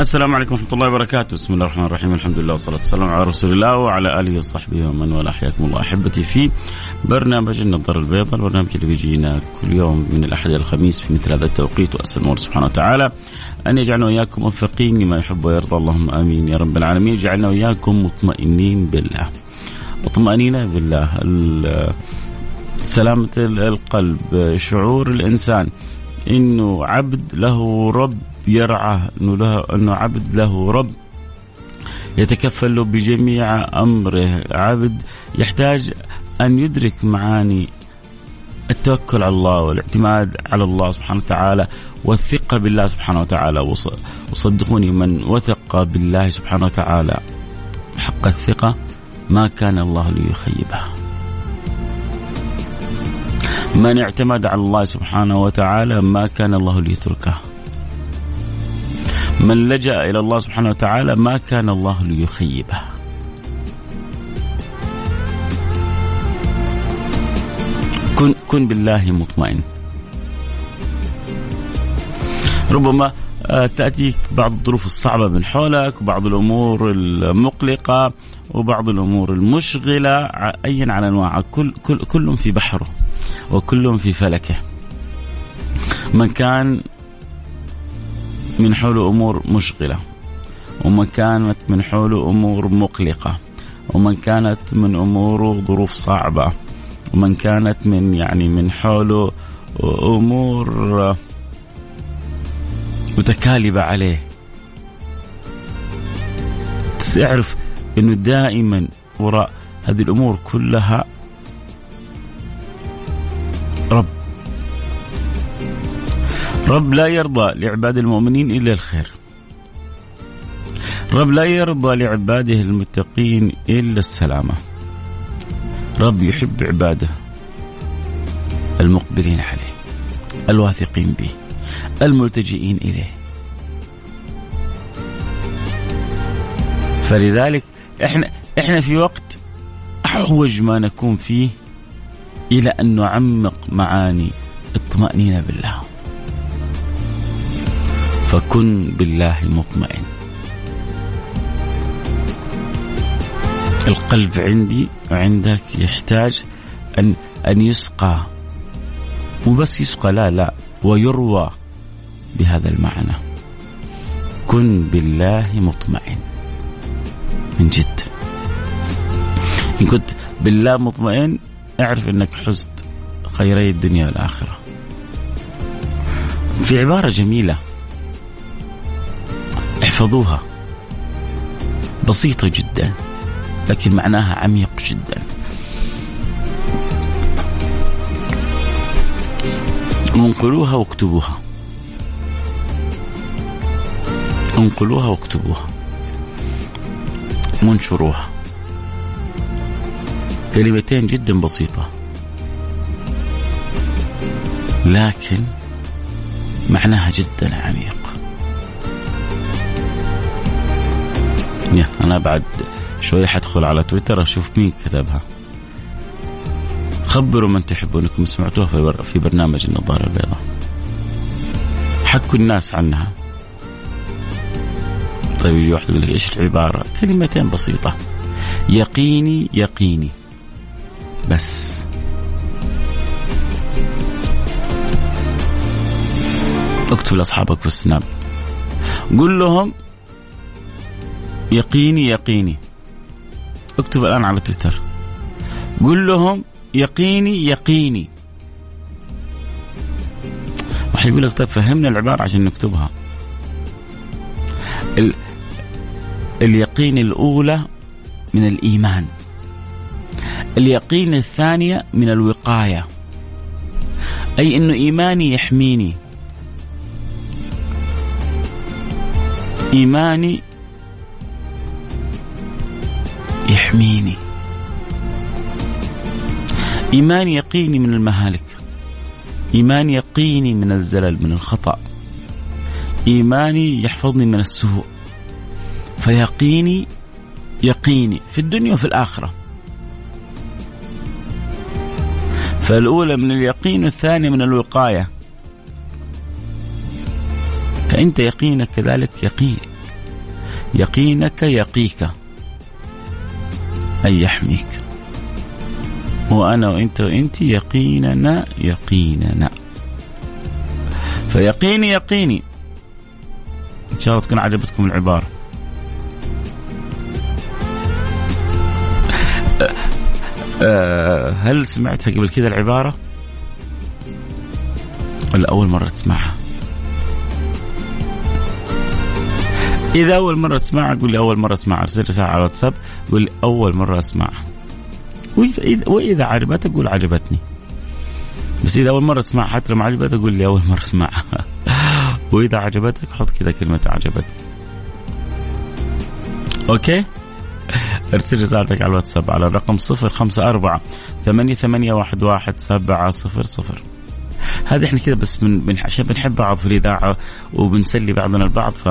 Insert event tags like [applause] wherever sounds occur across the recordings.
السلام عليكم ورحمة الله وبركاته، بسم الله الرحمن الرحيم، الحمد لله والصلاة والسلام على رسول الله وعلى آله وصحبه ومن والاه، حياكم الله. أحبتي في برنامج النظر البيضاء، البرنامج اللي بيجينا كل يوم من الأحد إلى الخميس في مثل هذا التوقيت، وأسأل الله سبحانه وتعالى أن يجعلنا وإياكم موفقين لما يحب ويرضى، اللهم آمين يا رب العالمين، يجعلنا وإياكم مطمئنين بالله. مطمئنين بالله، سلامة القلب، شعور الإنسان إنه عبد له رب يرعاه أنه له أنه عبد له رب يتكفل له بجميع أمره. عبد يحتاج أن يدرك معاني التوكل على الله والاعتماد على الله سبحانه وتعالى والثقة بالله سبحانه وتعالى. وصدقوني من وثق بالله سبحانه وتعالى حق الثقة ما كان الله ليخيبه. من اعتمد على الله سبحانه وتعالى ما كان الله ليتركه. من لجأ إلى الله سبحانه وتعالى ما كان الله ليخيبه. كن كن بالله مطمئن. ربما آه، تأتيك بعض الظروف الصعبة من حولك وبعض الأمور المقلقة وبعض الأمور المشغلة أيا على أنواعها. كل, كل, كل في بحره وكل في فلكه. من كان من حوله أمور مشغلة ومن كانت من حوله أمور مقلقة ومن كانت من اموره ظروف صعبة ومن كانت من يعني من حوله أمور متكالبة عليه. تعرف إنه دائما وراء هذه الأمور كلها رب. رب لا يرضى لعباد المؤمنين إلا الخير. رب لا يرضى لعباده المتقين إلا السلامة. رب يحب عباده المقبلين عليه الواثقين به الملتجئين إليه. فلذلك إحنا إحنا في وقت أحوج ما نكون فيه إلى أن نعمق معاني الطمانينه بالله. فكن بالله مطمئن. القلب عندي وعندك يحتاج ان أن يسقى. مو بس يسقى لا لا ويروى بهذا المعنى. كن بالله مطمئن. من جد. إن كنت بالله مطمئن اعرف إنك حزت خيري الدنيا والآخرة. في عبارة جميلة. احفظوها بسيطة جدا لكن معناها عميق جدا. انقلوها واكتبوها. انقلوها واكتبوها. وانشروها كلمتين جدا بسيطة. لكن معناها جدا عميق. أنا بعد شوي حدخل على تويتر أشوف مين كتبها. خبروا من تحبوا إنكم سمعتوها في برنامج النظارة البيضاء. حكوا الناس عنها. طيب يجي واحد يقول لك إيش العبارة؟ كلمتين بسيطة. يقيني يقيني. بس. اكتب لاصحابك في السناب. قل لهم يقيني يقيني. اكتب الآن على تويتر. قل لهم يقيني يقيني. واحد يقول لك طيب فهمنا العبارة عشان نكتبها. ال... اليقين الأولى من الإيمان. اليقين الثانية من الوقاية. أي إنه إيماني يحميني. إيماني يحميني إيمان يقيني من المهالك. إيمان يقيني من الزلل من الخطأ. إيماني يحفظني من السوء. فيقيني يقيني في الدنيا وفي الآخرة. فالأولى من اليقين والثانية من الوقاية. فأنت يقينك كذلك يقين. يقينك يقيك. أي يحميك وأنا وأنت وأنت يقيننا يقيننا فيقيني يقيني إن شاء الله تكون عجبتكم العبارة أه هل سمعتها قبل كذا العبارة؟ ولا أول مرة تسمعها؟ إذا أول مرة تسمعها قول لي أول مرة أسمعها أرسل رسالة على الواتساب قول لي أول مرة أسمعها. وإذا, وإذا عجبتك قول عجبتني. بس إذا أول مرة تسمعها حتى لو ما عجبتك قول لي أول مرة أسمعها. [laughs] وإذا عجبتك حط كذا كلمة عجبتني أوكي؟ أرسل رسالتك على الواتساب على الرقم صفر خمسة أربعة ثمانية ثمانية واحد واحد سبعة صفر صفر. هذه إحنا كذا بس من عشان بنحب بعض في الإذاعة وبنسلي بعضنا البعض ف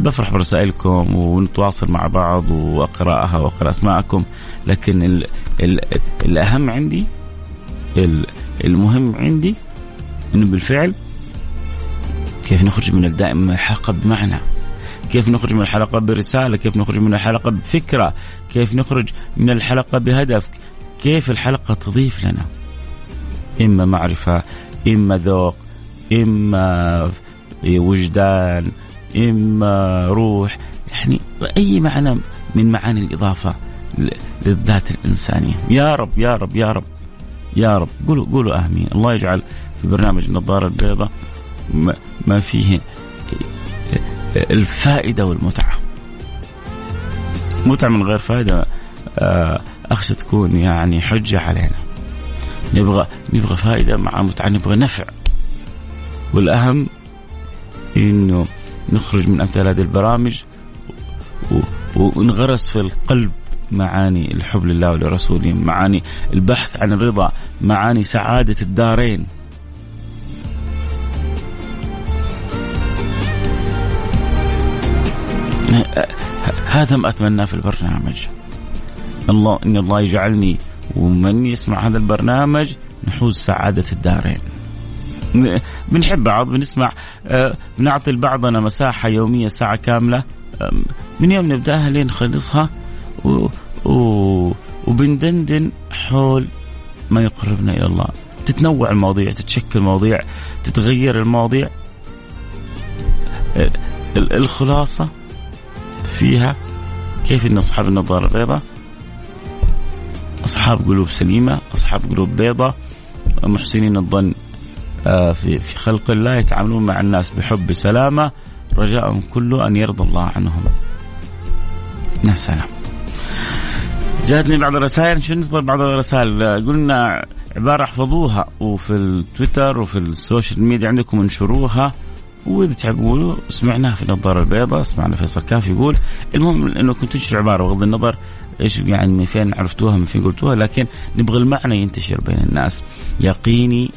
بفرح برسائلكم ونتواصل مع بعض وأقرأها وأقرأ أسماءكم. لكن ال ال الأهم عندي ال المهم عندي إنه بالفعل كيف نخرج من الدائم الحلقة بمعنى؟ كيف نخرج من الحلقة برسالة؟ كيف نخرج من الحلقة بفكرة؟ كيف نخرج من الحلقة بهدف؟ كيف الحلقة تضيف لنا؟ إما معرفة إما ذوق إما وجدان إما روح يعني أي معنى من معاني الإضافة للذات الإنسانية. يا رب يا رب يا رب يا رب. قولوا قولوا آمين. الله يجعل في برنامج النظارة البيضاء ما فيه الفائدة والمتعة. متعة من غير فائدة آه، اخشى تكون يعني حجة علينا. نبغى نبغى فائدة مع متعة نبغى نفع. والأهم إنه نخرج من أمثال هذه البرامج ونغرس في القلب معاني الحب لله ولرسوله معاني البحث عن الرضا معاني سعادة الدارين. هذا ما أتمناه في البرنامج. الله إن الله يجعلني ومن يسمع هذا البرنامج نحوز سعادة الدارين. بنحب بعض بنسمع آه، بنعطي لبعضنا مساحة يومية ساعة كاملة. من يوم نبدأها لين نخلصها و... و... وبندندن حول ما يقربنا إلى الله. تتنوع المواضيع تتشكل مواضيع تتغير المواضيع. الخلاصة فيها كيف إن أصحاب النظارة البيضاء أصحاب قلوب سليمة أصحاب قلوب بيضاء محسنين الظن. آه، في في خلق الله يتعاملون مع الناس بحب بسلامه رجاءهم كله أن يرضى الله عنهم. يا سلام. جاتني بعض الرسائل شو ننتظر بعض الرسائل قلنا عبارة احفظوها وفي التويتر وفي ال social media عندكم انشروها وإذا تحبوا سمعناها في النظاره البيضاء سمعنا فيصل كاف يقول المهم إنه كنت تنشر عبارة بغض النظر إيش يعني من فين عرفتوها من فين قلتوها لكن نبغى المعنى ينتشر بين الناس يقيني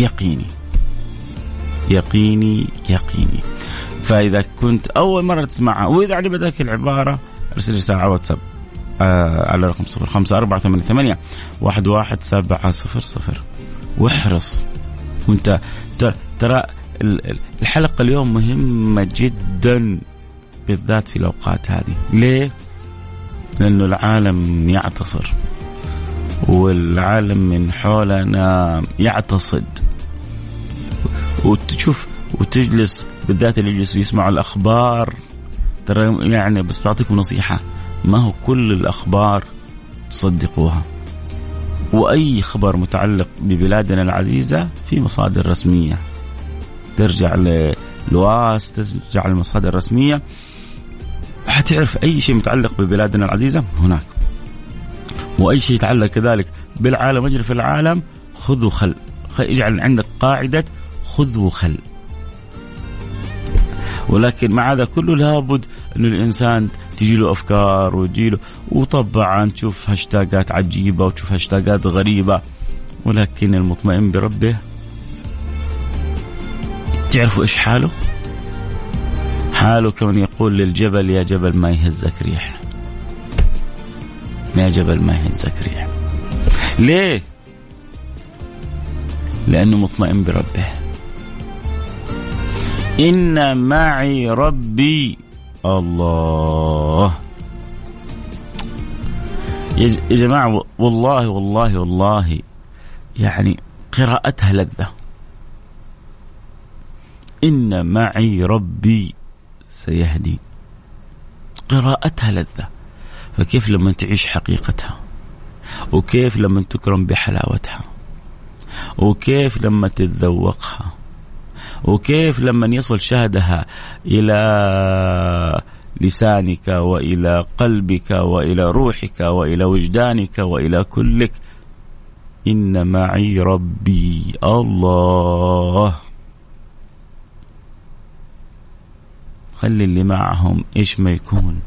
يقيني. يقيني يقيني. فإذا كنت أول مرة تسمعها وإذا عجبتك العبارة ارسل رسالة على واتساب آه على رقم صفر خمسة أربعة ثمانية ثمانية واحد واحد سبعة صفر صفر. واحرص. وأنت ترى الحلقة اليوم مهمة جدا بالذات في الأوقات هذه. ليه؟ لأنه العالم يعتصر. والعالم من حولنا يعتصد. وتشوف وتجلس بالذات اللي يجلسوا يسمعوا الأخبار ترى يعني بس بعطيكم نصيحة ما هو كل الأخبار تصدقوها. وأي خبر متعلق ببلادنا العزيزة في مصادر رسمية. ترجع للواس ترجع للمصادر الرسمية. حتعرف أي شيء متعلق ببلادنا العزيزة؟ هناك. واي شيء يتعلق كذلك بالعالم. اجري في العالم خذ وخل اجعل عندك قاعدة خذ وخل ولكن مع هذا كله لابد انه الإنسان تجي له أفكار وتجي له وطبعا تشوف هاشتاجات عجيبة وتشوف هاشتاجات غريبة. ولكن المطمئن بربه تعرفوا إيش حاله؟ حاله كمن يقول للجبل يا جبل ما يهزك ريح يا جبل ما يهزك ريح ليه؟ لأنه مطمئن بربه. إن معي ربي الله. يا جماعة والله والله والله يعني قراءتها لذة. إن معي ربي سيهدي. قراءتها لذة. فكيف لما تعيش حقيقتها؟ وكيف لما تكرم بحلاوتها؟ وكيف لما تتذوقها؟ وكيف لما يصل شهدها إلى لسانك وإلى قلبك وإلى روحك وإلى وجدانك وإلى كلك؟ إن معي ربي الله. خلي اللي معهم إيش ما يكون.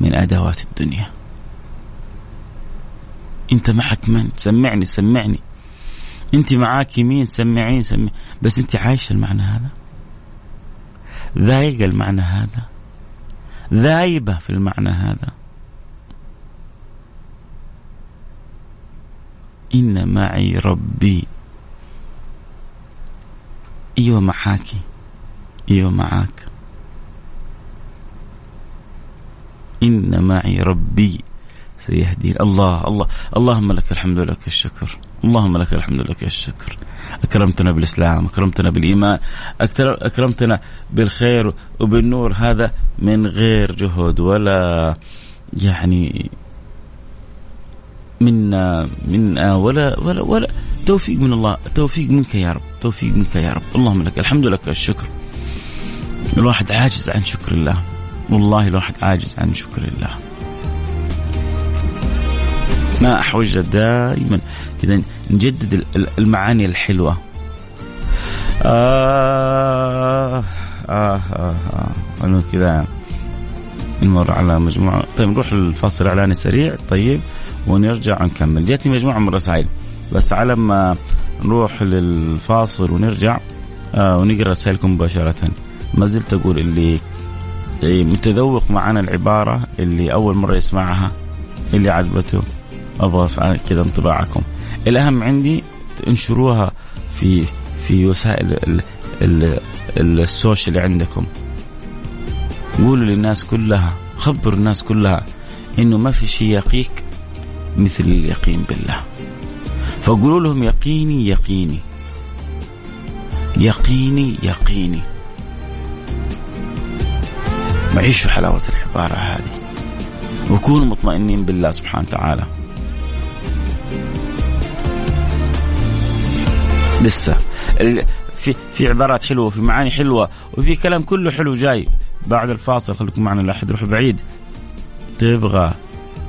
من أدوات الدنيا. أنت معك من؟ سمعني سمعني. أنت معاك مين سمعين سمع. بس أنت عايشه المعنى هذا؟ ذايقه المعنى هذا؟ ذايبة في المعنى هذا؟ إن معي ربي. أيوه معاكي. أيوه معاك. إن معي ربي سيهدين الله الله اللهم لك الحمد ولك الشكر. اللهم لك الحمد ولك الشكر. أكرمتنا بالإسلام أكرمتنا بالإيمان أكرمتنا بالخير وبالنور. هذا من غير جهد ولا يعني منا منا ولا ولا ولا. توفيق من الله توفيق منك يا رب توفيق منك يا رب. اللهم لك الحمد لك الشكر. الواحد عاجز عن شكر الله. والله الواحد عاجز عن شكر الله. ما أحوج دائما كذا نجدد المعاني الحلوة. آه آه آه, آه. كذا نمر على مجموعة. طيب نروح للفاصل الإعلاني سريع طيب ونرجع نكمل. جاتني مجموعة من الرسائل. بس على ما نروح للفاصل ونرجع آه ونقرأ رسائلكم مباشرة. ما زلت أقول اللي متذوق معنا العبارة اللي أول مرة يسمعها اللي عجبته. أبغى كذا انطباعكم. الأهم عندي انشروها في في وسائل ال ال السوشيال اللي عندكم. قولوا للناس كلها خبروا الناس كلها إنه ما في شيء يقيك مثل اليقين بالله. فقولوا لهم يقيني يقيني. يقيني يقيني. عيشوا حلاوة العبارة هذه. وكونوا مطمئنين بالله سبحانه وتعالى. لسه. في في عبارات حلوة وفي معاني حلوة وفي كلام كله حلو جاي. بعد الفاصل خليكم معنا لا احد يروح بعيد. تبغى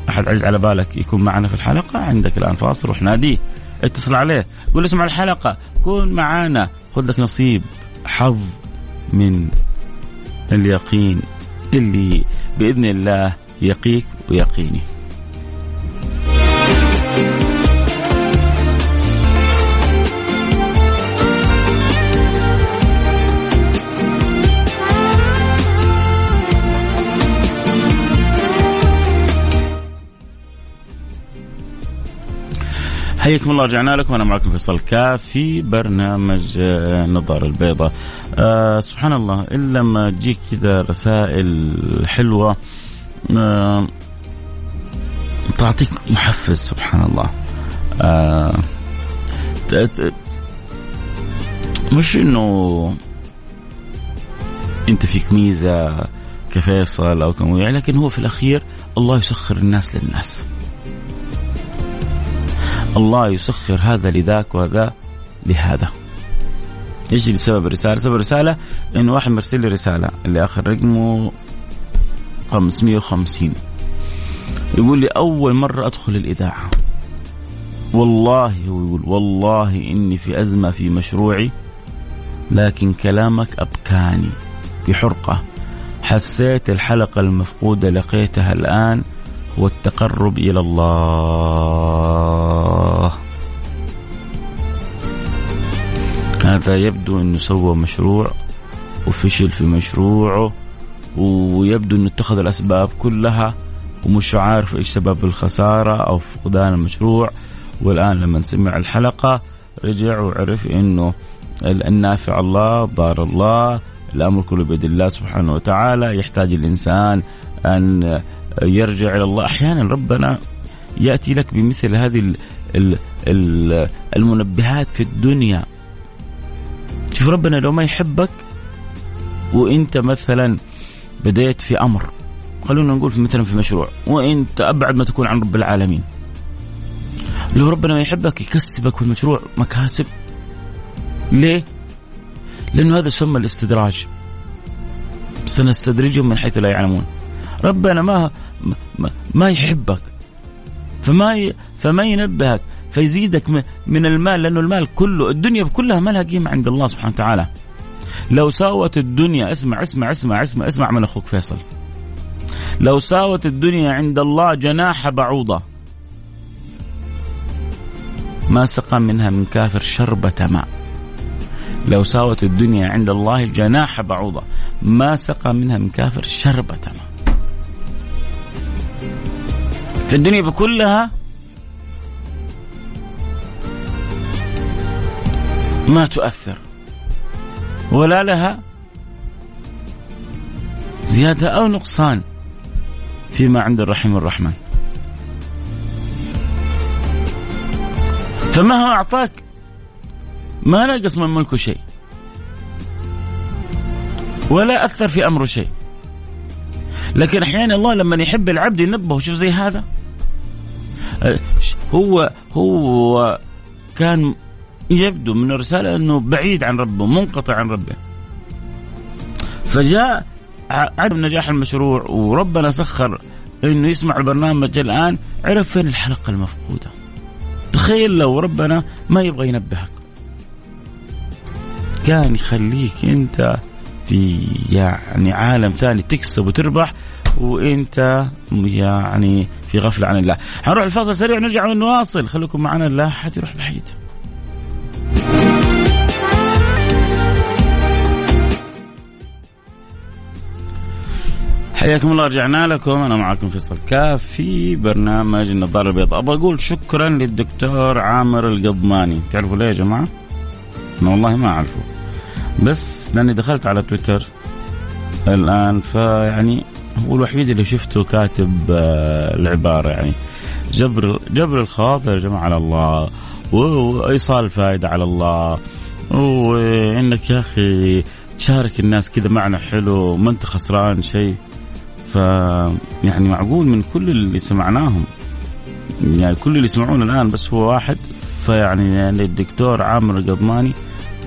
أحد عزيز على بالك يكون معنا في الحلقة؟ عندك الآن فاصل روح ناديه. اتصل عليه. قول اسمع الحلقة. كون معانا. خذ لك نصيب. حظ من اليقين. اللي بإذن الله يقيك ويقيني. حياكم الله رجعنا لكم. أنا معكم فيصل كاف في برنامج آه، النظاره البيضاء أه سبحان الله الا لما تجيك كذا رسائل حلوة أه تعطيك محفز سبحان الله. أه مش إنه أنت فيك ميزة كفيصل أو كمويع لكن هو في الأخير الله يسخر الناس للناس. الله يسخر هذا لذاك وهذا لهذا. إيش سبب الرسالة؟ سبب الرسالة انه واحد مرسل لي رسالة اللي آخر رقمه 550 يقول لي أول مرة أدخل الإذاعة. والله هو يقول والله إني في أزمة في مشروعي لكن كلامك أبكاني بحرقة. حسيت الحلقة المفقودة لقيتها الآن هو التقرب إلى الله. هذا يبدو انه سوى مشروع وفشل في مشروعه ويبدو انه اتخذ الأسباب كلها ومش عارف إيش سبب الخسارة أو فقدان المشروع. والآن لما سمع الحلقة رجع وعرف إنه النافع الله ضار الله الأمر كله بيد الله سبحانه وتعالى. يحتاج الإنسان أن يرجع إلى الله. أحيانا ربنا يأتي لك بمثل هذه المنبهات في الدنيا. شوف ربنا لو ما يحبك وانت مثلا بديت في أمر خلونا نقول في مثلا في مشروع وانت أبعد ما تكون عن رب العالمين. لو ربنا ما يحبك يكسبك في المشروع مكاسب. ليه؟ لأنه هذا سمى الاستدراج. سنستدرجهم من حيث لا يعلمون. ربنا ما ما, ما يحبك. فما فما ينبهك. فيزيدك من المال لأنه المال كله الدنيا كلها ما لها قيمة عند الله سبحانه وتعالى. لو ساوت الدنيا اسمع اسمع اسمع اسمع اسمع من أخوك فيصل. لو ساوت الدنيا عند الله جناح بعوضة. ما سقى منها من كافر شربة ماء. لو ساوت الدنيا عند الله جناح بعوضة. ما سقى منها من كافر شربة ماء. في الدنيا كلها ما تؤثر. ولا لها زيادة أو نقصان فيما عند الرحيم الرحمن فما هو أعطاك؟ ما نقص من ملكه شيء. ولا أثر في أمره شيء. لكن أحيانا الله لما يحب العبد ينبهه شوف زي هذا. هو هو كان يبدو من الرسالة أنه بعيد عن ربه منقطع عن ربه. فجاء عدم نجاح المشروع وربنا سخر إنه يسمع البرنامج الآن. عرف فين الحلقة المفقودة؟ تخيل لو ربنا ما يبغى ينبهك. كان يخليك أنت في يعني عالم ثاني تكسب وتربح وأنت يعني في غفلة عن الله. حنروح الفاصل سريع ونرجع ونواصل. خليكم معنا لا حد يروح بعيد. حياكم الله رجعنا لكم. أنا معكم فيصل كاف في برنامج النظارة البيضاء. أبغى أقول شكرا للدكتور عامر القضماني. تعرفوا ليه يا جماعة؟ أنا والله ما أعرفه. بس لأني دخلت على تويتر الآن فيعني هو الوحيد اللي شفته كاتب آه، العبارة يعني. جبر جبر الخاطر يا جماعة على الله. وايصال الفائدة على الله. وإنك يا أخي تشارك الناس كذا معنى حلو ما أنت خسران شيء. ف يعني معقول من كل اللي سمعناهم. يعني كل اللي يسمعون الآن بس هو واحد فيعني يعني الدكتور عامر القضماني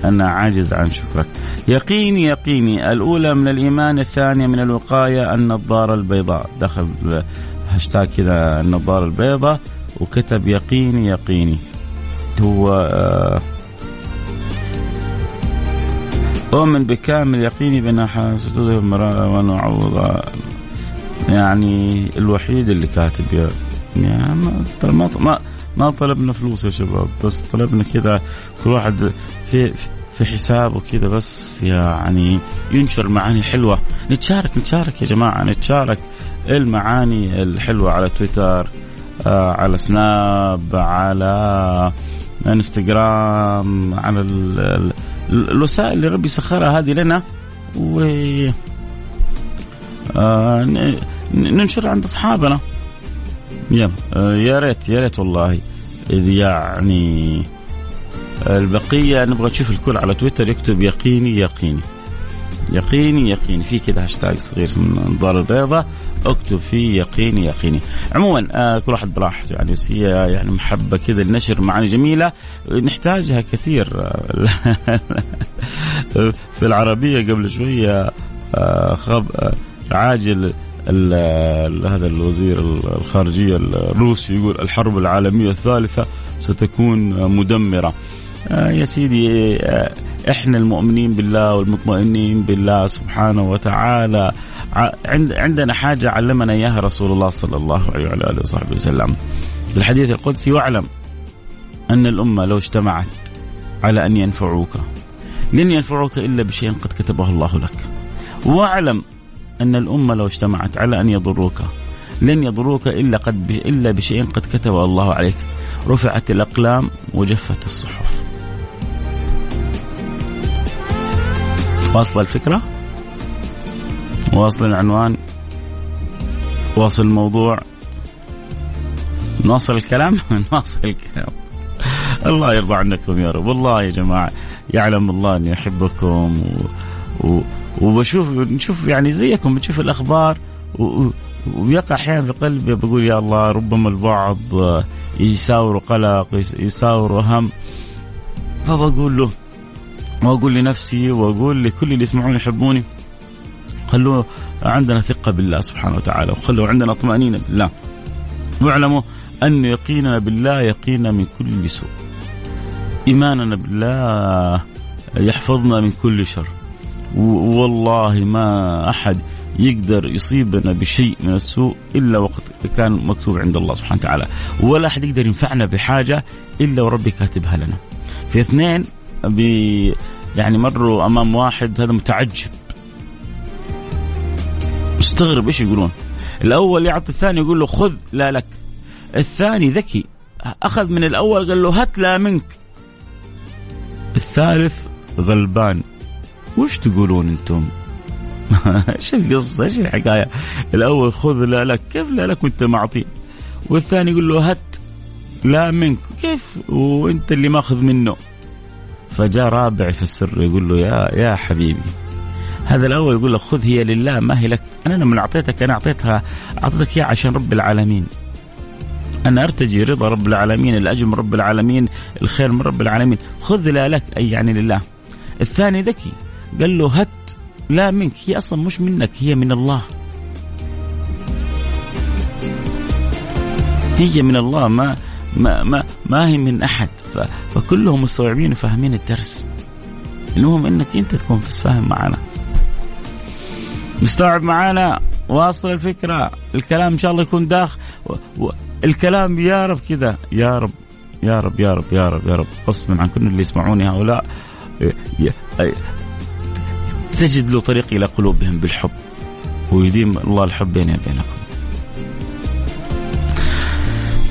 أنا عاجز عن شكرك. يقيني يقيني الأولى من الإيمان الثانية من الوقاية النظارة البيضاء. دخل هاشتاج كذا النظارة البيضاء وكتب يقيني يقيني. هو آه أؤمن بكامل يقيني بأن المرأة ونعوض. يعني الوحيد اللي كاتب يا يعني ما ما ما طلبنا فلوس يا شباب بس طلبنا كذا كل واحد في في حسابه كذا بس يعني ينشر معاني حلوة. نتشارك نتشارك يا جماعة نتشارك المعاني الحلوة على تويتر آه على سناب على انستغرام على الوسائل اللي ربي سخرها هذه لنا. و آه ننشر عند أصحابنا. يلا. آه، يا ريت يا ريت والله. يعني البقية نبغى نشوف الكل على تويتر يكتب يقيني يقيني. يقيني يقيني. في كذا هاشتاج صغير من النظاره البيضاء اكتب فيه يقيني يقيني. عموما آه كل واحد براحته. يعني بس هي يعني محبة كذا النشر معاني جميلة. نحتاجها كثير. [laughs] في العربية قبل شوية آه خب آه عاجل هذا الوزير الخارجية الروسي يقول الحرب العالمية الثالثة ستكون مدمرة. آه يا سيدي آه إحنا المؤمنين بالله والمطمئنين بالله سبحانه وتعالى. عندنا حاجة علمنا إياها رسول الله صلى الله عليه وعلى آله وصحبه وسلم. في الحديث القدسي واعلم أن الأمة لو اجتمعت على أن ينفعوك لن ينفعوك إلا بشيء قد كتبه الله لك. واعلم أن الأمة لو اجتمعت على أن يضروك لن يضروك إلا قد إلا بشيء قد كتبه الله عليك. رفعت الأقلام وجفت الصحف. واصلة الفكرة؟ واصل العنوان؟ واصل الموضوع؟ نواصل الكلام؟ [laughs] نواصل الكلام. الله يرضى عنكم يا رب. والله يا جماعة يعلم الله أني أحبكم و... و... وبشوف نشوف يعني زيكم بنشوف الأخبار و... ويقع أحيانا في قلبي بقول يا الله ربما البعض يساوروا قلق يساوروا هم. فبقول له وأقول لنفسي وأقول لكل اللي يسمعوني يحبوني خلوا عندنا ثقة بالله سبحانه وتعالى وخلوا عندنا طمأنينة بالله. واعلموا أن يقيننا بالله يقينا من كل سوء. إيماننا بالله يحفظنا من كل شر. والله ما أحد يقدر يصيبنا بشيء من السوء إلا وقد كان مكتوب عند الله سبحانه وتعالى. ولا أحد يقدر ينفعنا بحاجة إلا وربي كاتبها لنا. في اثنين بي يعني مروا أمام واحد هذا متعجب. مستغرب إيش يقولون؟ الأول يعطي الثاني يقول له خذ لا لك. الثاني ذكي أخذ من الأول قال له هات لا منك. الثالث غلبان. وش تقولون أنتم؟ [laughs] إيش القصة إيش الحكاية الأول خذ لا لك كيف لا لك وأنت معطي؟ والثاني يقول له هات لا منك كيف؟ وأنت اللي ماخذ منه. فجاء رابع في السر يقول له يا يا حبيبي. هذا الأول يقول لك خذ هي لله ما هي لك. أنا لما أعطيتك أنا أعطيتها أعطيتك إياها عشان رب العالمين. أنا أرتجي رضا رب العالمين الأجر من رب العالمين الخير من رب العالمين. خذ لا لك أي يعني لله. الثاني ذكي. قال له هت لا منك هي أصلا مش منك هي من الله. هي من الله ما ما ما, ما هي من أحد. فكلهم مستوعبين وفاهمين الدرس. المهم إنك أنت تكون فاهم معنا. مستوعب معانا واصل الفكرة. الكلام إن شاء الله يكون داخل الكلام يا رب كذا. يا رب يا رب يا رب يا رب يا رب. غصبا عن كل اللي يسمعوني هؤلاء. تجد له طريق إلى قلوبهم بالحب. ويديم الله الحب بيني وبينكم.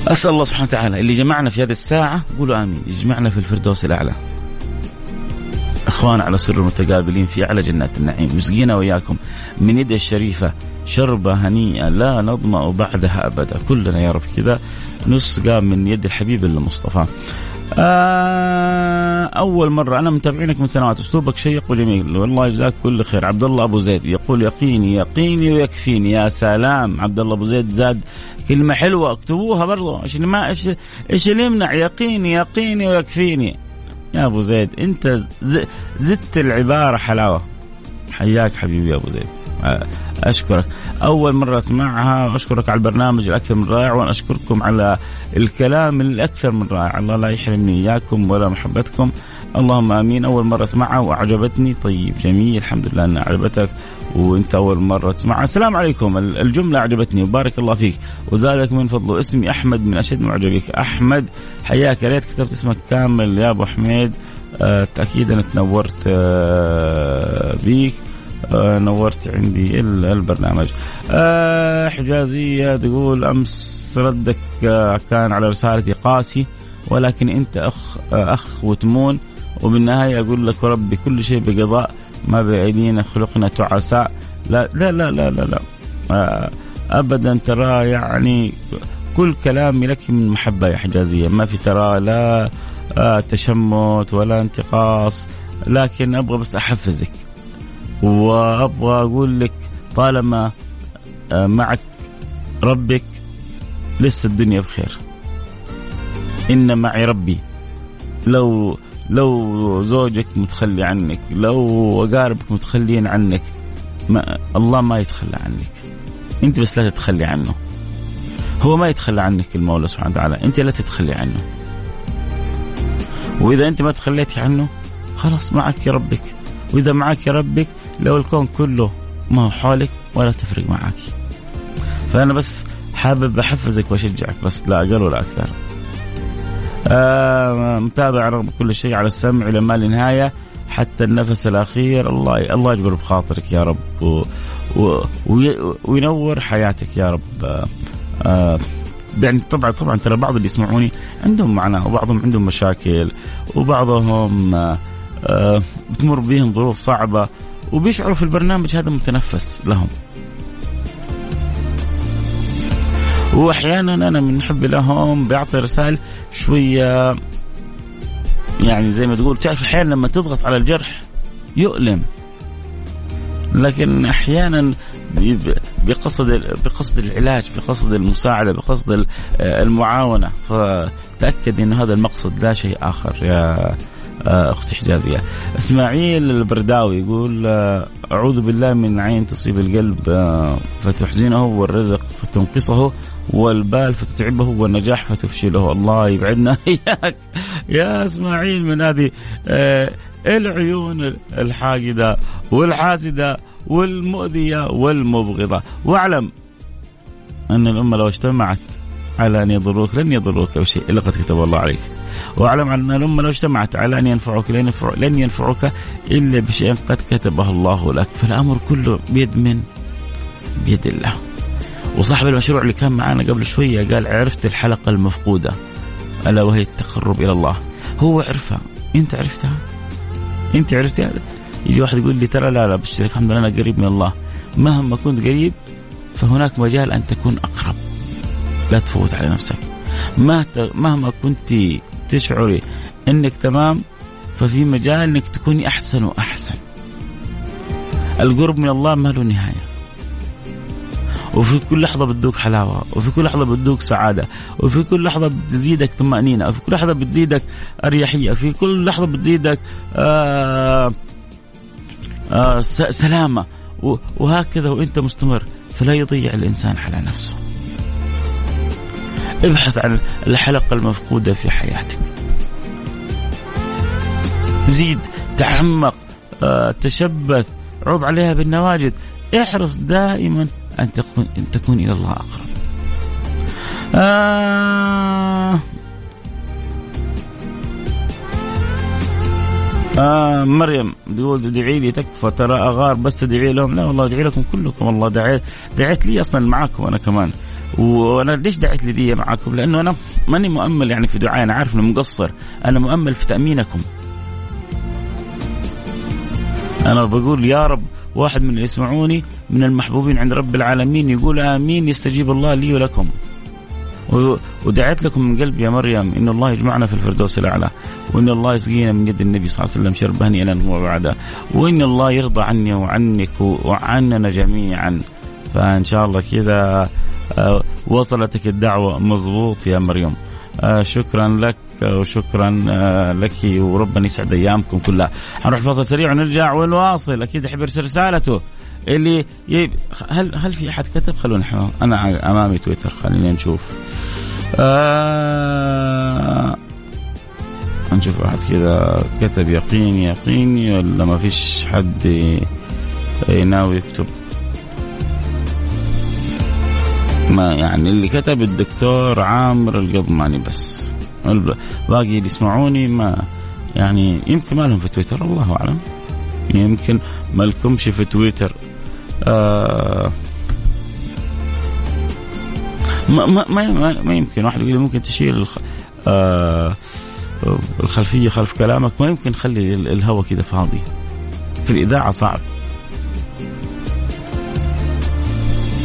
أسأل الله سبحانه وتعالى اللي جمعنا في هذه الساعة قولوا آمين. يجمعنا في الفردوس الأعلى. إخوان على سر متقابلين في أعلى جنات النعيم. مسقينا وإياكم من يد الشريفة شربة هنيئة لا نظمأ بعدها أبدا. كلنا يا رب كذا نسقى من يد الحبيب المصطفى. آه أول مرة أنا متابعينك من سنوات أسلوبك شيق وجميل والله يجزاك كل خير. عبد الله أبو زيد يقول يقيني يقيني ويكفيني. يا سلام عبد الله أبو زيد زاد كلمة حلوة. اكتبوها برضو. إيش ما إيش إيش اللي يمنع؟ يقيني يقيني ويكفيني. يا أبو زيد أنت زدت العبارة حلاوة. حياك حبيبي يا أبو زيد. أشكرك. أول مرة أسمعها وأشكرك على البرنامج الأكثر من رائع وأنا أشكركم على الكلام الأكثر من رائع. الله لا يحرمني إياكم ولا محبتكم. اللهم آمين. أول مرة أسمعها وأعجبتني. طيب جميل. الحمد لله إنها أعجبتك وأنت أول مرة تسمعها. السلام عليكم. الجملة أعجبتني. وبارك الله فيك. وزادك من فضله اسمي أحمد من أشد معجبيك. أحمد حياك. يا ريت كتبت اسمك كامل يا أبو حميد. أه أكيد أنا تنورت أه بيك. نورت عندي البرنامج. أه حجازية تقول أمس ردك أه كان على رسالتي قاسي ولكن أنت أخ أخ وتمون. وبالنهاية أقول لك ربي كل شيء بقضاء ما بأيدينا خلقنا تعساء. لا لا لا لا لا, لا. أبدا ترى يعني كل كلامي لك من محبة يا حجازية. ما في ترى لا آه تشمت ولا انتقاص لكن أبغى بس أحفزك. وأبغى أقول لك طالما معك ربك لسه الدنيا بخير. إن معي ربي. لو لو زوجك متخلي عنك لو أقاربك متخلين عنك ما الله ما يتخلى عنك. أنت بس لا تتخلي عنه. هو ما يتخلى عنك المولى سبحانه وتعالى. أنت لا تتخلي عنه. وإذا أنت ما تخليتي عنه خلاص معك ربك. وإذا معك ربك لو الكون كله ما هو حولك ولا تفرق معك. فأنا بس حابب أحفزك وأشجعك بس لا أقل ولا أكثر. آه متابع رغم كل شيء على السمع إلى ما لا نهاية حتى النفس الأخير الله الله يجبر بخاطرك يا رب و و وينور حياتك يا رب. آه آه يعني طبعا طبعا ترى بعض اللي يسمعوني عندهم معنا وبعضهم عندهم مشاكل وبعضهم آه آه بتمر بهم ظروف صعبة. وبيشعروا في البرنامج هذا متنفس لهم. وأحيانا أنا من حبي لهم بيعطي رسائل شوية يعني زي ما تقول تعرف أحيانا لما تضغط على الجرح يؤلم. لكن أحيانا بقصد بقصد العلاج بقصد المساعدة بقصد المعاونة. فتأكد إن هذا المقصد لا شيء آخر. يا أختي حجازية. إسماعيل البرداوي يقول أعوذ بالله من عين تصيب القلب فتحزنه والرزق فتنقصه والبال فتتعبه والنجاح فتفشله. الله يبعدنا [laughs] إياك. يا إسماعيل من هذه العيون الحاقدة والحاسدة والمؤذية والمبغضة. واعلم أن الأمة لو اجتمعت على أن يضروك لن يضروك بشيء إلا قد كتب الله عليك. واعلم ان الامه لو اجتمعت على أن ينفعوك لن, ينفع لن ينفعوك إلا بشيء قد كتبه الله لك. فالأمر كله بيد من؟ بيد الله. وصاحب المشروع اللي كان معنا قبل شوية قال عرفت الحلقة المفقودة. ألا وهي التقرب إلى الله. هو عرفها. أنت عرفتها؟ أنت عرفتها؟ يجي واحد يقول لي ترى لا لا بشترك الحمد لله أنا قريب من الله. مهما كنت قريب فهناك مجال أن تكون أقرب. لا تفوت على نفسك. مهما كنت تشعري إنك تمام ففي مجال إنك تكوني أحسن وأحسن. القرب من الله ما له نهاية. وفي كل لحظة بتذوق حلاوة وفي كل لحظة بتذوق سعادة وفي كل لحظة بتزيدك طمأنينة وفي كل لحظة بتزيدك أريحية في كل لحظة بتزيدك آه آه سلامة. وهكذا وإنت مستمر. فلا يضيع الإنسان على نفسه. ابحث عن الحلقة المفقودة في حياتك. زيد تعمق آه، تشبث عض عليها بالنواجد احرص دائما أن تكون, أن تكون إلى الله أقرب. آه آه مريم تقول ادعي لي تكفى ترى أغار بس تدعي لهم. لا والله ادعي لكم كلكم. والله دعيت دعيت لي أصلا معاكم أنا كمان. وأنا ليش دعيت لي دي معاكم؟ لأنه أنا ماني مؤمل يعني في دعائي أنا عارف إنه مقصر. أنا مؤمل في تأمينكم. أنا بقول يا رب واحد من اللي يسمعوني من المحبوبين عند رب العالمين يقول آمين يستجيب الله لي ولكم. ودعيت لكم من قلبي يا مريم إن الله يجمعنا في الفردوس الأعلى وإن الله يسقينا من يد النبي صلى الله عليه وسلم شربا هنيئا وبعدا وإن الله يرضى عني وعنك وعننا جميعا. فإن شاء الله كذا وصلتك الدعوة مضبوط يا مريم. آه، شكرا لك وشكرا آه، لك وربنا يسعد أيامكم كلها. حنروح فاصل سريع ونرجع ونواصل أكيد يحب يرسل رسالته. اللي يب... هل هل في أحد كتب؟ خلونا أنا أمامي تويتر. خلينا نشوف. آه... نشوف واحد كذا كتب. يقيني يقيني ولا ما فيش حد ناوي يكتب؟ ما يعني اللي كتب الدكتور عامر القضماني بس. باقي اللي يسمعوني ما يعني يمكن ما لهم في تويتر الله أعلم. يمكن ما لكمش في تويتر. آه ما ما ما, ما يمكن. واحد يقول ممكن تشيل الخ... آه الخلفية خلف كلامك؟ ما يمكن خلي الهواء كذا فاضي. في الإذاعة صعب.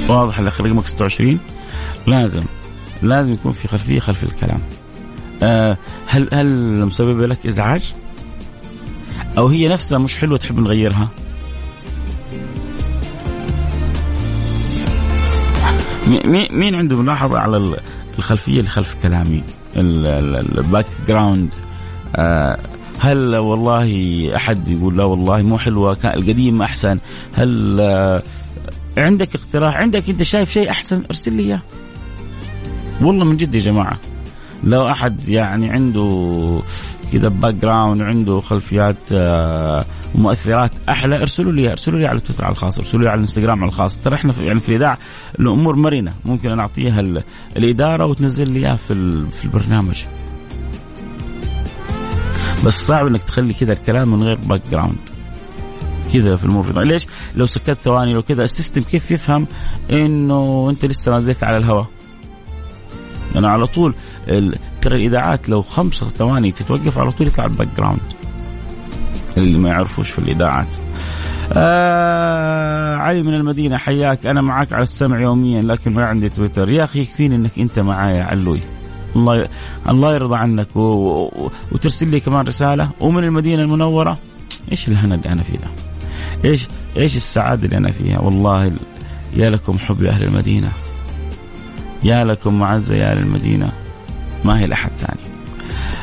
واضح اللي رقمك 26 لازم لازم يكون في خلفية خلف الكلام. آه هل هل مسببه لك إزعاج؟ أو هي نفسها مش حلوة تحب نغيرها؟ مين عنده ملاحظة على الخلفية اللي خلف كلامي ال background آه هل والله أحد يقول لا والله مو حلوة القديم أحسن؟ هل آه عندك اقتراح عندك انت شايف شيء أحسن أرسل لي إياه. والله من جد يا جماعة لو أحد يعني عنده كذا background عنده خلفيات آه، ومؤثرات أحلى أرسلوا لي أرسلوا لي على تويتر على الخاص أرسلوا لي على الانستغرام على الخاص. ترى إحنا يعني في الإذاعة الأمور مرنة ممكن أنا أعطيها الإدارة وتنزل لي اياه في في البرنامج. بس صعب إنك تخلي كذا الكلام من غير background كذا في الموفق ليش؟ لو سكت ثواني لو كذا. ال system كيف يفهم إنه أنت لسه ما زلت على الهواء؟ يعني على طول ترى الإذاعات لو خمسة ثواني تتوقف على طول يطلع ال background. اللي ما يعرفوش في الإذاعات. آه علي من المدينة حياك. أنا معك على السمع يوميا لكن ما عندي تويتر. يا أخي يكفيني أنك أنت معايا علوي. الله. الله يرضى عنك. و... و... وترسل لي كمان رسالة. ومن المدينة المنورة إيش الهنا اللي أنا فيه ده؟ إيش إيش السعادة اللي أنا فيها؟ والله يا لكم حب لاهل المدينة. يا لكم معزة يا أهل المدينة. ما هي لأحد ثاني.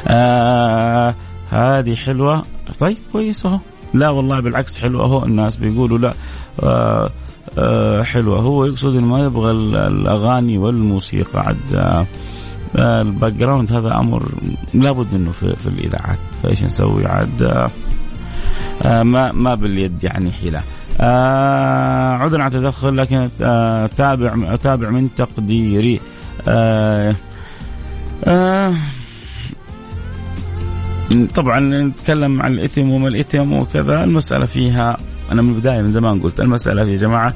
آه هذه حلوة طيب كويس أهو. لا والله بالعكس حلوة أهو الناس بيقولوا لا آه آه حلوة هو يقصد إنه ما يبغى الأغاني والموسيقى عد آه ال background هذا أمر لابد منه في, في الإذاعات فإيش نسوي عاد آه آه ما ما باليد يعني حيلة. آه عذرا عن التدخل لكن آه تابع اتابع من تقديري. آه آه طبعا نتكلم عن الإثم وما الإثم وكذا. المسألة فيها أنا من البداية من زمان قلت المسألة يا جماعة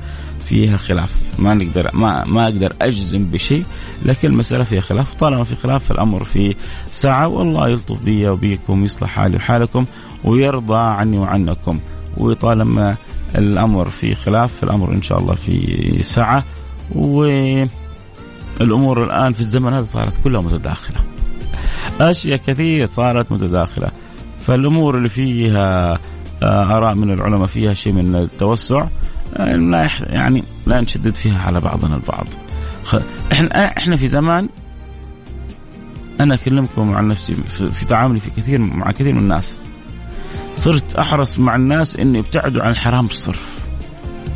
فيها خلاف. ما نقدر ما ما أقدر أجزم بشيء لكن المسألة فيها خلاف. طالما في خلاف فالأمر في ساعة. والله يلطف بي وبيكم ويصلح حالي وحالكم ويرضى عني وعنكم. وطالما الأمر في خلاف الامر إن شاء الله في ساعة. والأمور الآن في الزمن هذا صارت كلها متداخلة. أشياء كثير صارت متداخلة. فالأمور اللي فيها آه، آراء من العلماء فيها شيء من التوسع. لا يعني لا نشدد فيها على بعضنا البعض. إحنا إحنا في زمان أنا أكلمكم عن نفسي في تعاملي في كثير مع كثير من الناس. صرت أحرص مع الناس إنه يبتعدوا عن الحرام الصرف.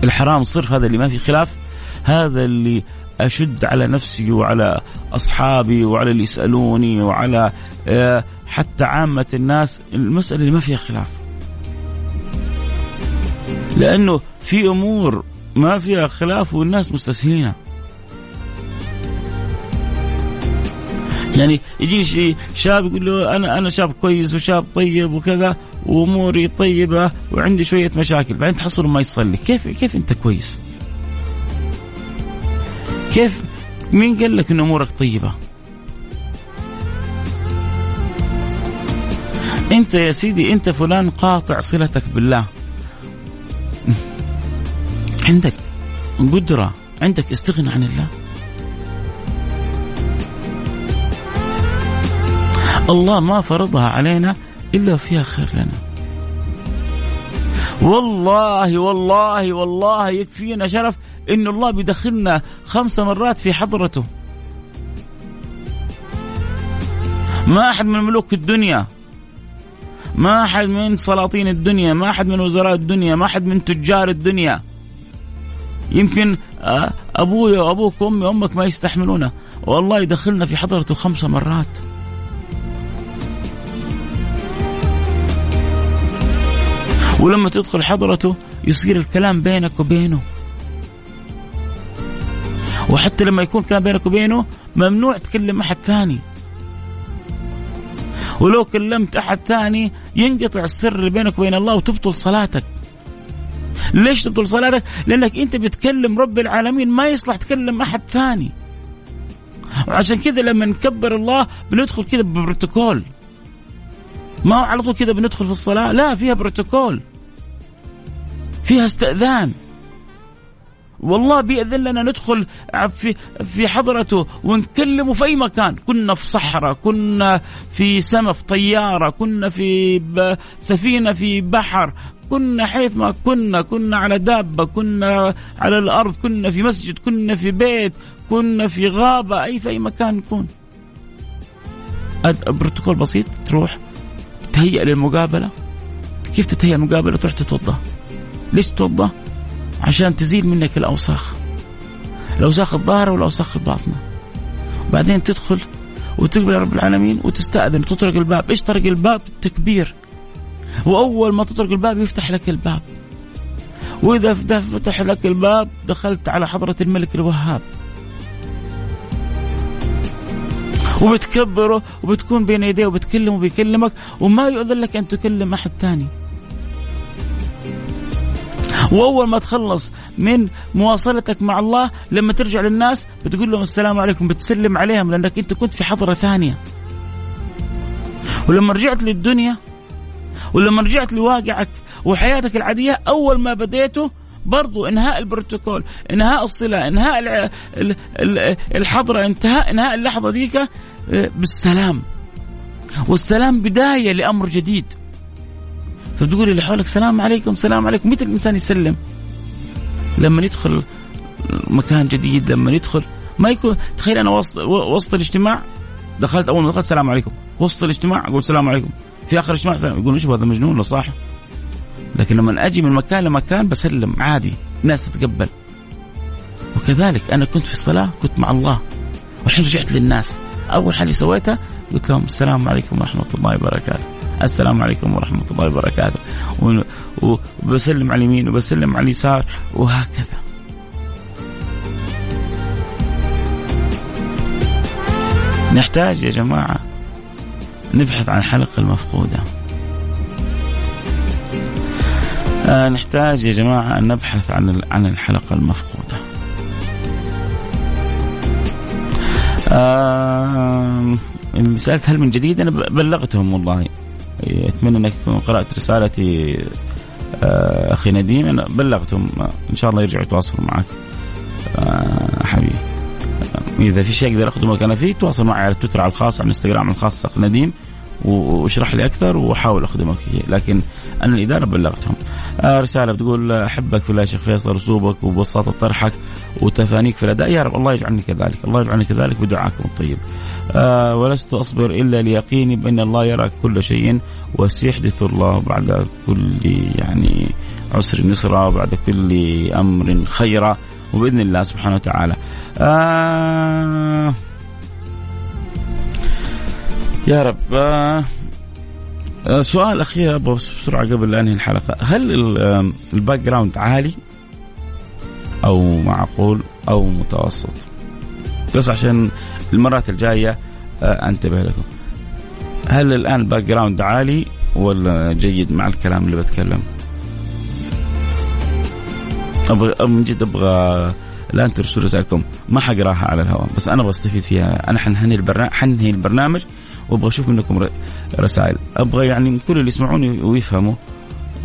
الحرام الصرف هذا اللي ما في خلاف هذا اللي أشد على نفسي وعلى أصحابي وعلى اللي يسألوني وعلى آه، حتى عامة الناس. المسألة اللي ما فيها خلاف. لأنه في أمور ما فيها خلاف والناس مستسهلينها. يعني يجي شاب يقول له أنا أنا شاب كويس وشاب طيب وكذا وأموري طيبة وعندي شوية مشاكل بعدين تحصل ما يصلي. كيف كيف أنت كويس؟ كيف مين قال لك إن أمورك طيبة؟ أنت يا سيدي أنت فلان قاطع صلتك بالله. عندك قدرة عندك استغنى عن الله. الله ما فرضها علينا إلا فيها خير لنا. والله والله والله يكفينا شرف إن الله بيدخلنا خمس مرات في حضرته. ما أحد من ملوك الدنيا ما أحد من سلاطين الدنيا ما أحد من وزراء الدنيا ما أحد من تجار الدنيا يمكن آه، أبوي وأبوك وأمي وأمك ما يستحملونه. والله يدخلنا في حضرته خمس مرات. ولما تدخل حضرته يصير الكلام بينك وبينه. وحتى لما يكون كلام بينك وبينه ممنوع تكلم أحد ثاني. ولو كلمت أحد ثاني ينقطع السر اللي بينك وبين الله وتبطل صلاتك. ليش تبطل صلاتك لأنك أنت بتكلم رب العالمين ما يصلح تكلم أحد ثاني. وعشان كذا لما نكبر الله بندخل كذا ببروتوكول. ما على طول كذا بندخل في الصلاة؟ لا فيها بروتوكول. فيها استئذان. والله بيأذن لنا ندخل في في حضرته ونكلمه في أي مكان. كنا في صحراء كنا في سما في طيارة كنا في سفينة في بحر كنا حيث ما كنا كنا على دابة كنا على الأرض كنا في مسجد كنا في بيت كنا في غابة أي في أي مكان نكون بروتوكول بسيط تروح تهيأ للمقابلة. كيف تتهيأ المقابلة؟ تروح تتوضأ. ليش تتوضأ؟ عشان تزيل منك الأوساخ. الأوساخ الظاهرة والأوساخ الباطنة. بعدين تدخل وتقبل رب العالمين وتستأذن وتطرق الباب. إيش طرق الباب؟ التكبير. وأول ما تطرق الباب يفتح لك الباب. وإذا فتح لك الباب دخلت على حضرة الملك الوهاب. وبتكبره وبتكون بين يديه وبتكلمه وبيكلمك وما يؤذن لك أن تكلم أحد ثاني. وأول ما تخلص من مواصلتك مع الله لما ترجع للناس بتقول لهم السلام عليكم بتسلم عليهم لأنك أنت كنت في حضرة ثانية. ولما رجعت للدنيا ولما رجعت لواقعك وحياتك العادية أول ما بديته برضو إنهاء البروتوكول إنهاء الصلة إنهاء الحضرة انتهاء إنهاء اللحظة ذيك آه، بالسلام. والسلام بداية لأمر جديد. فتقول اللي حولك سلام عليكم سلام عليكم. متى الإنسان يسلم؟ لما يدخل مكان جديد لما يدخل ما يكون تخيل أنا وسط وسط الاجتماع دخلت أول ما دخلت السلام عليكم. وسط الاجتماع أقول السلام عليكم. في آخر الاجتماع سلام يقول إيش هذا مجنون ولا صاحي. لكن لما أجي من مكان لمكان بسلم عادي الناس تتقبل. وكذلك أنا كنت في الصلاة كنت مع الله. والحين رجعت للناس. أول حاجة سويتها قلت لهم السلام عليكم ورحمة الله وبركاته. السلام عليكم ورحمة الله وبركاته. وبسلم على اليمين وبسلم على اليسار وهكذا. نحتاج يا جماعة نبحث عن الحلقة المفقودة. آه نحتاج يا جماعة أن نبحث عن عن الحلقة المفقودة. اللي سألت هل من جديد؟ أنا بلغتهم والله. أتمنى أنك قرأت رسالتي آه أخي نديم أنا بلغتهم إن شاء الله يرجعوا يتواصلوا معك. آه حبيبي. إذا في شيء أقدر أخذه مكانه فيه تواصل معي على تويتر على الخاص على الإنستغرام الخاص أخ نديم. واشرح لي أكثر وأحاول أخدمك لكن أنا الإدارة بلغتهم. آه رسالة بتقول أحبك في الله يا شيخ فيصل أسلوبك وبساطه طرحك وتفانيك في الأداء. يا رب الله يجعلني كذلك الله يجعلني كذلك بدعاكم الطيب. آه ولست أصبر إلا ليقيني بأن الله يرى كل شيء وسيحدث الله بعد كل يعني عسر يسرا وبعد كل أمر خيرا وبإذن الله سبحانه وتعالى. آه يا رب. آه سؤال أخير أبغى بسرعة قبل لا أنهي الحلقة. هل ال background عالي؟ أو معقول؟ أو متوسط؟ بس عشان المرات الجاية آه، أنتبه لكم. هل الآن ال background عالي ولا جيد مع الكلام اللي بتكلم؟ أبغى من جد أبغى الان ترسلوا رسائلكم؟ ما حقراها على الهواء بس أنا بستفيد فيها. أنا حنهي البرنامج حنهي البرنامج وابغى أشوف منكم رسائل. أبغى يعني كل اللي يسمعوني ويفهموا.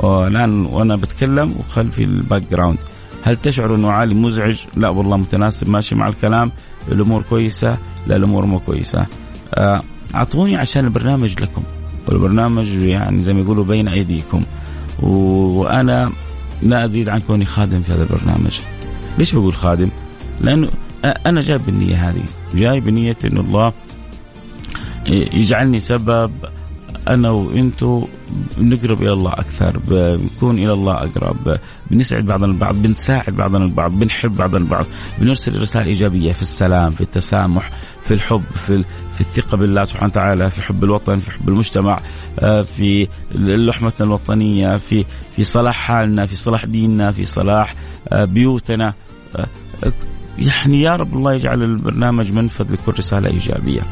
الان وأنا بتكلم وخلفي ال background هل تشعر إنه عالي مزعج؟ لا والله متناسب ماشي مع الكلام. الأمور كويسة لا الأمور مو كويسة. آه، أعطوني عشان البرنامج لكم. والبرنامج يعني زي ما يقولوا بين أيديكم. وأنا لا أزيد عن كوني خادم في هذا البرنامج. ليش بقول خادم؟ لأنه أنا جاي بالنية هذه. جاي بنية إنه الله يجعلني سبب أنا وأنتو نقرب إلى الله أكثر بنكون إلى الله أقرب بنسعد بعضنا البعض بنساعد بعضنا البعض بنحب بعضنا البعض بنرسل رسائل إيجابية في السلام في التسامح في الحب في في الثقة بالله سبحانه وتعالى في حب الوطن في حب المجتمع آه، في لحمتنا الوطنية في في صلاح حالنا في صلاح ديننا في صلاح آه، بيوتنا. آه، يعني يا رب الله يجعل البرنامج منفذ لكل رسالة إيجابية.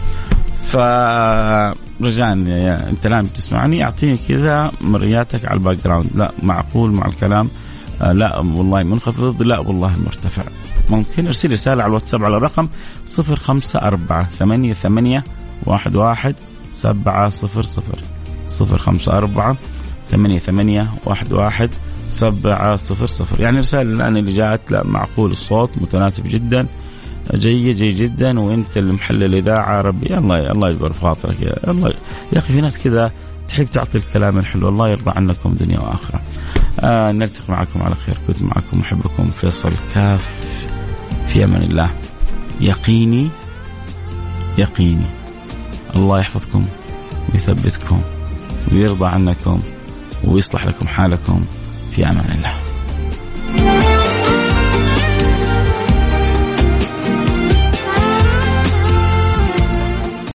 فرجاء انت الآن بتسمعني أعطيني كذا مرياتك على ال background. لا معقول مع الكلام. آه لا والله منخفض لا والله مرتفع. ممكن أرسل رسالة على الواتساب على الرقم صفر خمسة أربعة ثمانية ثمانية واحد واحد سبعة صفر صفر صفر. خمسة أربعة ثمانية ثمانية واحد واحد سبعة صفر صفر. يعني رسالة الآن اللي جاءت لا معقول الصوت متناسب جدا. جيد جيد جدا وأنت اللي محل الاذاعه ربي الله الله يجبر خاطرك يا الله يا أخي في ناس كذا تحب تعطي الكلام الحلو الله يرضى عنكم دنيا وآخرة. آه نلتقي معكم على خير كنت معكم محبكم فيصل كاف في أمان الله. يقيني يقيني الله يحفظكم ويثبتكم ويرضى عنكم ويصلح لكم حالكم في أمان الله.